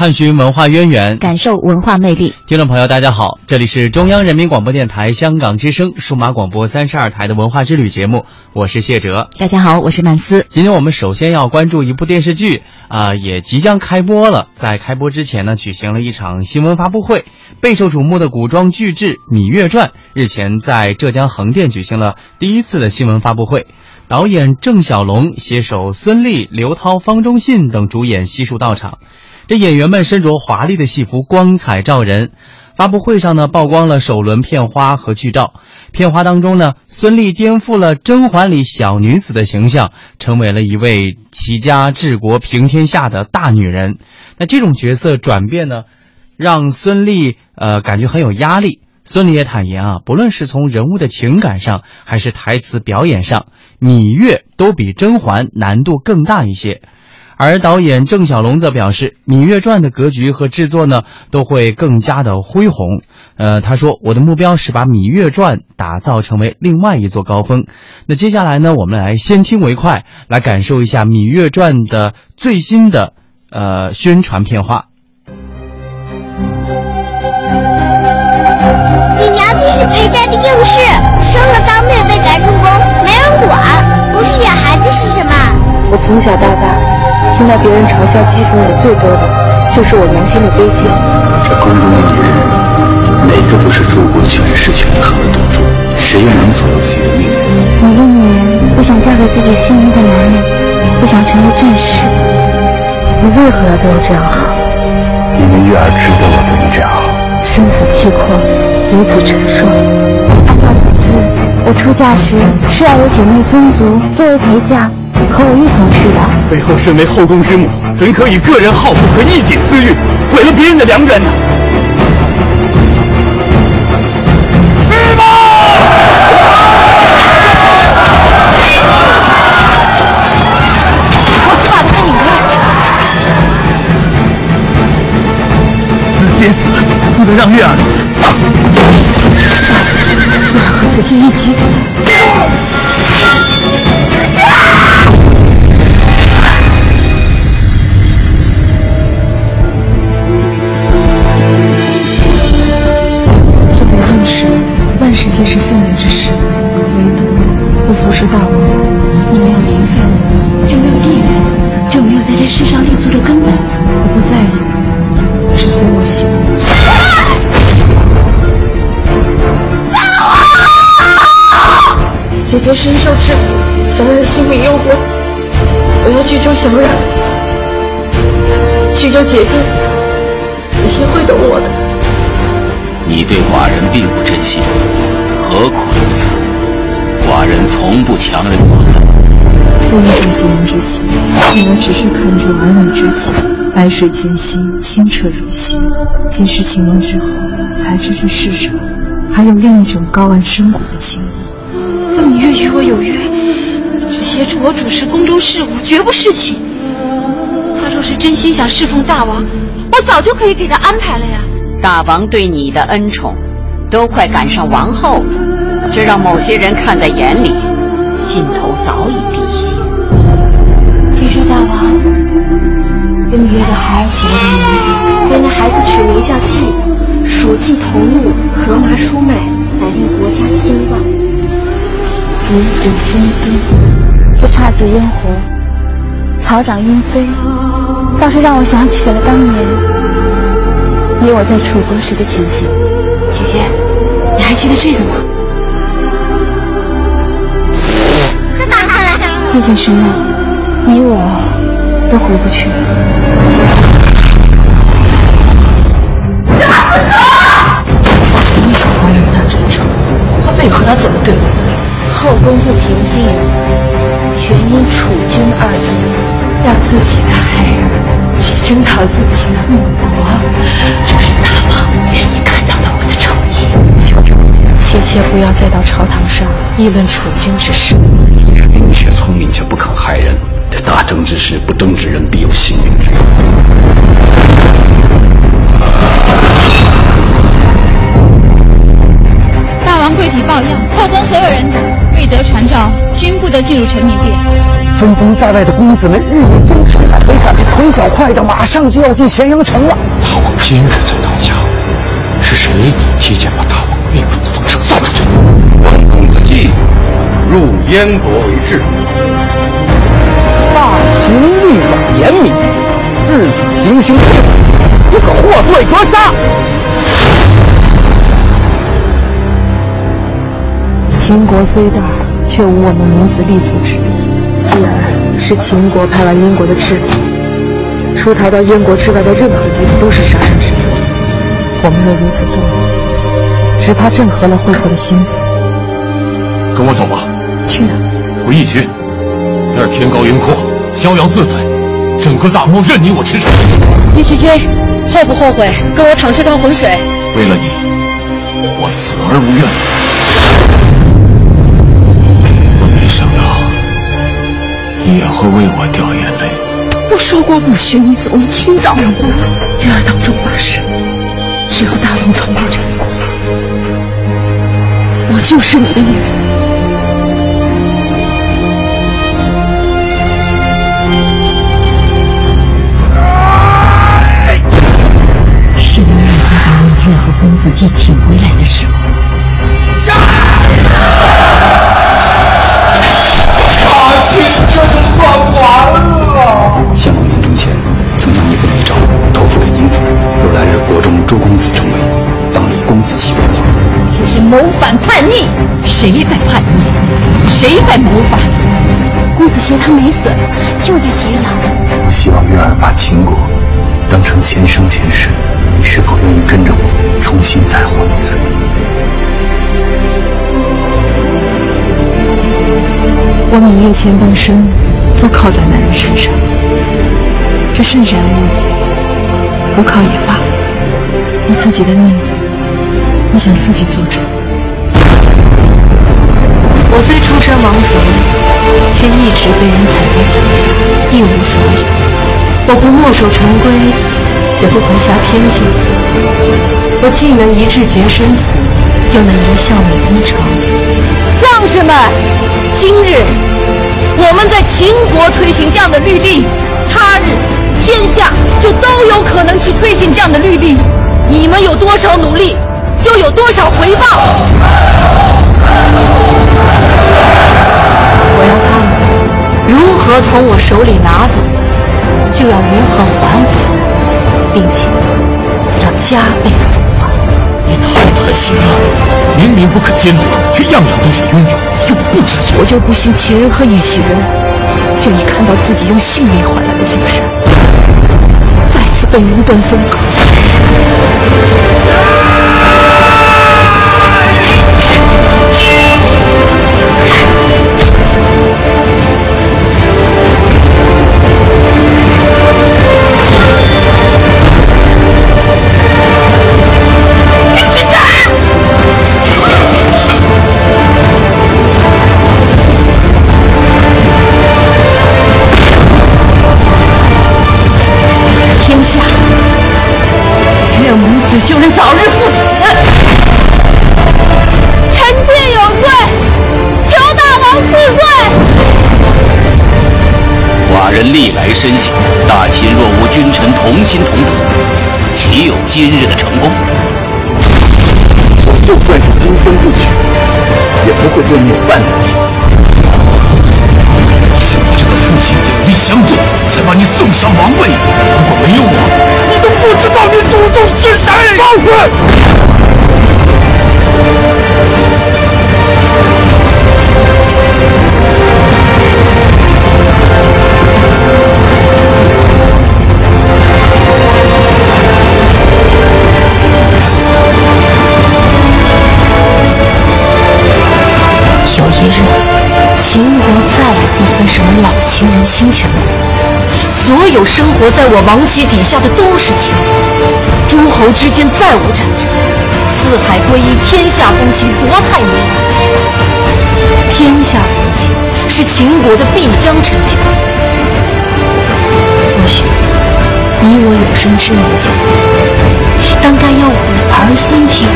探寻文化渊源，感受文化魅力。听众朋友，大家好，这里是中央人民广播电台香港之声数码广播三十二台的文化之旅节目，我是谢哲。大家好，我是曼斯。今天我们首先要关注一部电视剧啊、也即将开播了。在开播之前呢，举行了一场新闻发布会。备受瞩目的古装巨制《芈月传》日前在浙江横店举行了第一次的新闻发布会。导演郑晓龙携手孙俪、刘涛、方中信等主演悉数到场。这演员们身着华丽的戏服，光彩照人。发布会上呢，曝光了首轮片花和剧照。片花当中呢，孙俪颠覆了甄嬛里小女子的形象，成为了一位齐家治国平天下的大女人。那这种角色转变呢，让孙俪呃感觉很有压力。孙俪也坦言啊，不论是从人物的情感上，还是台词表演上，芈月都比甄嬛难度更大一些。而导演郑晓龙则表示，《芈月传》的格局和制作呢，都会更加的恢宏。呃，他说：“我的目标是把《芈月传》打造成为另外一座高峰。”那接下来呢，我们来先听为快，来感受一下《芈月传》的最新的呃宣传片花。你娘亲是裴家的应试，生了当没有被赶出宫，没人管，不是养孩子是什么？我从小到大，听到别人嘲笑讥讽我最多的，就是我娘亲的卑贱。这宫中的女人，哪个不是住过权势权衡的赌注，谁又能左右自己的命运？每个女人不想嫁给自己心仪的男人，不想成为正室，你为何要对我这样好？因为月儿值得我对你这样好。生死契阔，彼此承受。按照体制，我出嫁时是要有姐妹宗族作为陪嫁，和我一同去的。背后身为后宫之母，怎可以个人好恶和一己私欲，毁了别人的良缘呢？皆是妇女之事，唯独不服侍大王。你没有名分，就没有地位，就没有在这世上立足的根本。我不在意，只随我心。姐姐身受之苦，小冉性命攸关，我要去救小冉，去救姐姐，子谦会懂我的。你对寡人并不真心，何苦如此？寡人从不强人所难。不应相信人之情，女儿只是看着儿女之情，白水见心，清澈如洗。结识秦王之后，才知这世上还有另一种高岸深谷的情谊。芈月与我有约，只协助我主持宫中事务，绝不侍寝。他若是真心想侍奉大王，我早就可以给他安排了呀。大王对你的恩宠，都快赶上王后了，这让某些人看在眼里，心头早已滴血。听说大王给芈月的孩儿起了个名字，给那孩子取名叫季，蜀季同物，荷麻舒麦，乃令国家兴旺。五谷丰登，这姹紫嫣红，草长莺飞，倒是让我想起了当年你我在楚国时的情景。姐姐，你还记得这个吗？毕竟是梦，你我都回不去了。真没想花与他争宠，他非要和他怎么对我？后宫不平静，全因储君二字。让自己的孩儿去征讨自己的母国，这是大王愿意诚意求正切切不要再到朝堂上议论储君之事明雪聪明却不肯害人这大争之事不争之人必有性命之忧大王贵体抱恙后宫所有人等未得传召。均不得进入臣民殿。分封在外的公子们日夜兼程来回赶腿脚快的马上就要进咸阳城了大王今日才到家谁提前把大王命中的风声散出去？王公子季，入燕国为质。大秦律法严明，自己行凶，不可获罪格杀。秦国虽大，却无我们母子立足之地。继而是秦国派往燕国的质子，出逃到燕国之外的任何地方都是杀身之罪。我们若如此做，只怕正合了惠国的心思。跟我走吧。去哪？回义渠。那儿天高云阔，逍遥自在，整个大漠任你我驰骋。义渠君，后不后悔跟我淌这趟浑水？为了你，我死而无怨。我没想到你也会为我掉眼泪。我说过不许你走，你听到了吗？月儿当众发誓，只要大王从不陈国，我就是你的女人。是你已经把芈月和公子季请回来叛逆，谁在叛逆？谁在谋反？公子协他没死，就在咸阳。希望月儿把秦国当成前生前世，你是否愿意跟着我重新再活一次？我芈月前半生都靠在男人身上，这剩下的日子不靠也罢。你自己的命，你想自己做主。我虽出身王族，却一直被人踩在脚下，一无所有。我不墨守成规，也不怀侠偏见。我既能一掷决生死，又能一笑泯恩仇。将士们，今日我们在秦国推行这样的律令，他日天下就都有可能去推行这样的律令。你们有多少努力，就有多少回报。我要他们如何从我手里拿走，就要如何还回来，并且要加倍奉还。你太贪心了，明明不肯兼得，却样样都想拥有，又不知足。我就不信秦人和玉器人愿意看到自己用性命换来的江山再次被无端分割。就算是今生不娶，也不会对你有半点情。是你这个父亲鼎力相助，才把你送上王位。如果没有我，你都不知道你祖宗是谁。放开！什么老秦人、新权，所有生活在我王旗底下的都是秦人，诸侯之间再无战争，四海归一，天下风情，国泰民安。天下风情是秦国的必将成就。或许你我有生之年相遇，当该要我的儿孙替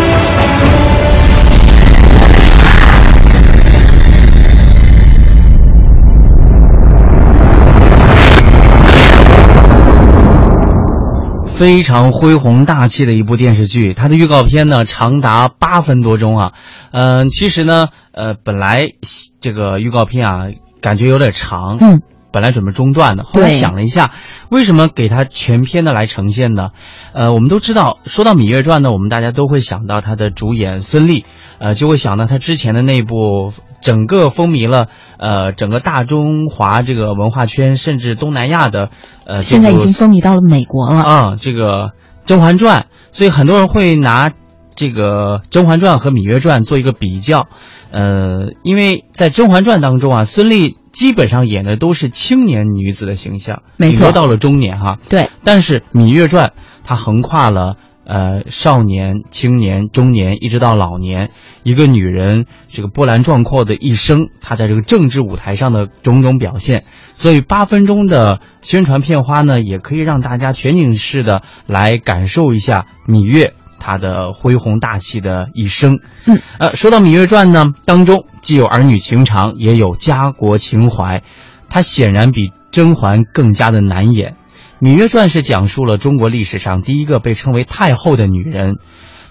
非常恢弘大气的一部电视剧，它的预告片呢长达八分多钟啊。嗯，其实呢，呃，本来这个预告片啊感觉有点长，嗯，本来准备中断的，后来想了一下，为什么给它全篇的来呈现呢？呃，我们都知道，说到《芈月传》呢，我们大家都会想到它的主演孙俪，呃，就会想到她之前的那部。整个风靡了，呃，整个大中华这个文化圈，甚至东南亚的，呃，现在已经风靡到了美国了啊。这个《甄嬛传》，所以很多人会拿这个《甄嬛传》和《芈月传》做一个比较，呃，因为在《甄嬛传》当中啊，孙俪基本上演的都是青年女子的形象，没错，到了中年哈。对，但是《芈月传》它横跨了。呃，少年、青年、中年，一直到老年，一个女人这个波澜壮阔的一生，她在这个政治舞台上的种种表现，所以八分钟的宣传片花呢，也可以让大家全景式的来感受一下芈月她的恢宏大气的一生。嗯，呃，说到《芈月传》呢，当中既有儿女情长，也有家国情怀，它显然比甄嬛更加的难演。《芈月传》是讲述了中国历史上第一个被称为太后的女人，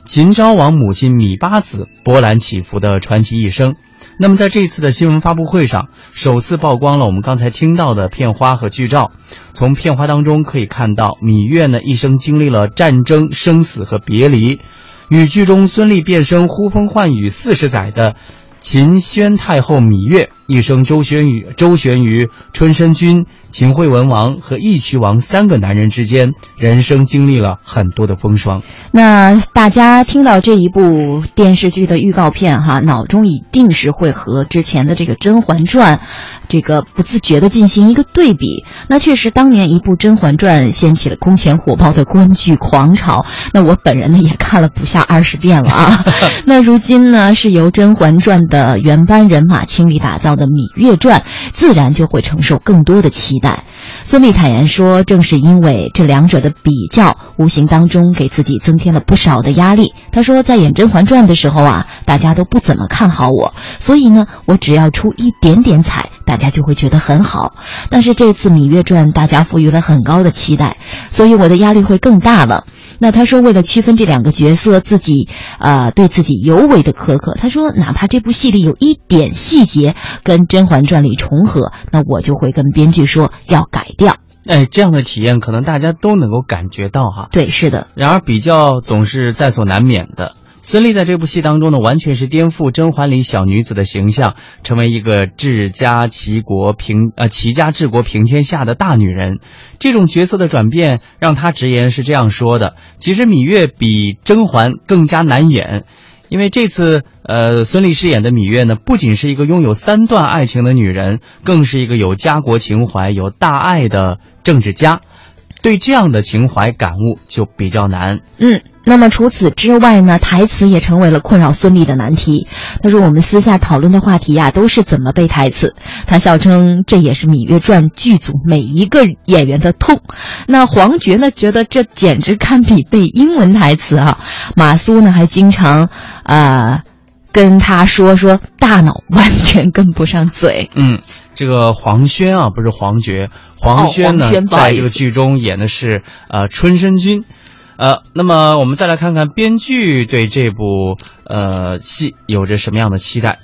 秦昭王母亲芈八子波澜起伏的传奇一生。那么，在这次的新闻发布会上，首次曝光了我们刚才听到的片花和剧照。从片花当中可以看到，芈月呢一生经历了战争、生死和别离，与剧中孙俪变身呼风唤雨四十载的。秦宣太后芈月一生周旋于周旋于春申君、秦惠文王和义渠王三个男人之间，人生经历了很多的风霜。那大家听到这一部电视剧的预告片，哈，脑中一定是会和之前的这个《甄嬛传》。这个不自觉的进行一个对比，那确实当年一部《甄嬛传》掀起了空前火爆的观剧狂潮。那我本人呢也看了不下二十遍了啊。那如今呢是由《甄嬛传》的原班人马倾力打造的《芈月传》，自然就会承受更多的期待。孙俪坦言说：“正是因为这两者的比较，无形当中给自己增添了不少的压力。”她说：“在演《甄嬛传》的时候啊，大家都不怎么看好我，所以呢，我只要出一点点彩，大家就会觉得很好。但是这次《芈月传》，大家赋予了很高的期待，所以我的压力会更大了。”那他说，为了区分这两个角色，自己呃对自己尤为的苛刻。他说，哪怕这部戏里有一点细节跟《甄嬛传》里重合，那我就会跟编剧说要改掉。哎，这样的体验可能大家都能够感觉到哈。对，是的。然而比较总是在所难免的。孙俪在这部戏当中呢，完全是颠覆甄嬛里小女子的形象，成为一个治家齐国平呃齐家治国平天下的大女人。这种角色的转变，让她直言是这样说的：其实芈月比甄嬛更加难演，因为这次呃孙俪饰演的芈月呢，不仅是一个拥有三段爱情的女人，更是一个有家国情怀、有大爱的政治家。对这样的情怀感悟就比较难。嗯，那么除此之外呢，台词也成为了困扰孙俪的难题。他说：“我们私下讨论的话题呀，都是怎么背台词。”他笑称这也是《芈月传》剧组每一个演员的痛。那黄觉呢，觉得这简直堪比背英文台词啊。马苏呢，还经常啊跟他说说，大脑完全跟不上嘴。嗯。这个黄轩啊，不是黄觉，黄轩呢，在这个剧中演的是呃春申君，呃，那么我们再来看看编剧对这部呃戏有着什么样的期待，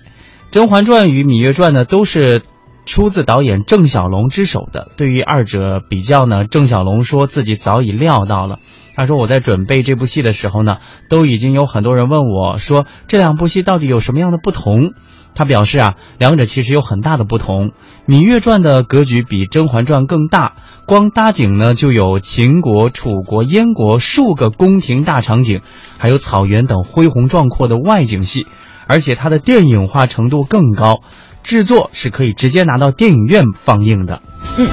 《甄嬛传》与《芈月传》呢，都是出自导演郑晓龙之手的。对于二者比较呢，郑晓龙说自己早已料到了，他说我在准备这部戏的时候呢，都已经有很多人问我说这两部戏到底有什么样的不同。他表示啊，两者其实有很大的不同。《芈月传》的格局比《甄嬛传》更大，光搭景呢就有秦国、楚国、燕国数个宫廷大场景，还有草原等恢宏壮阔的外景戏，而且它的电影化程度更高，制作是可以直接拿到电影院放映的。嗯，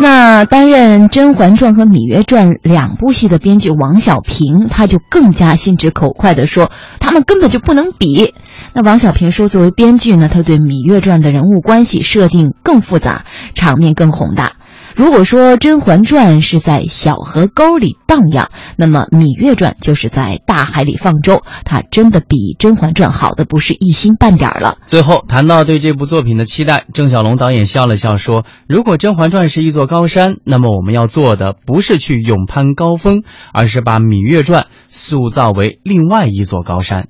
那担任《甄嬛传》和《芈月传》两部戏的编剧王小平，他就更加心直口快地说，他们根本就不能比。那王小平说：“作为编剧呢，他对《芈月传》的人物关系设定更复杂，场面更宏大。如果说《甄嬛传》是在小河沟里荡漾，那么《芈月传》就是在大海里放舟，它真的比《甄嬛传》好的不是一星半点了。最后谈到对这部作品的期待，郑晓龙导演笑了笑说：“如果《甄嬛传》是一座高山，那么我们要做的不是去勇攀高峰，而是把《芈月传》塑造为另外一座高山。”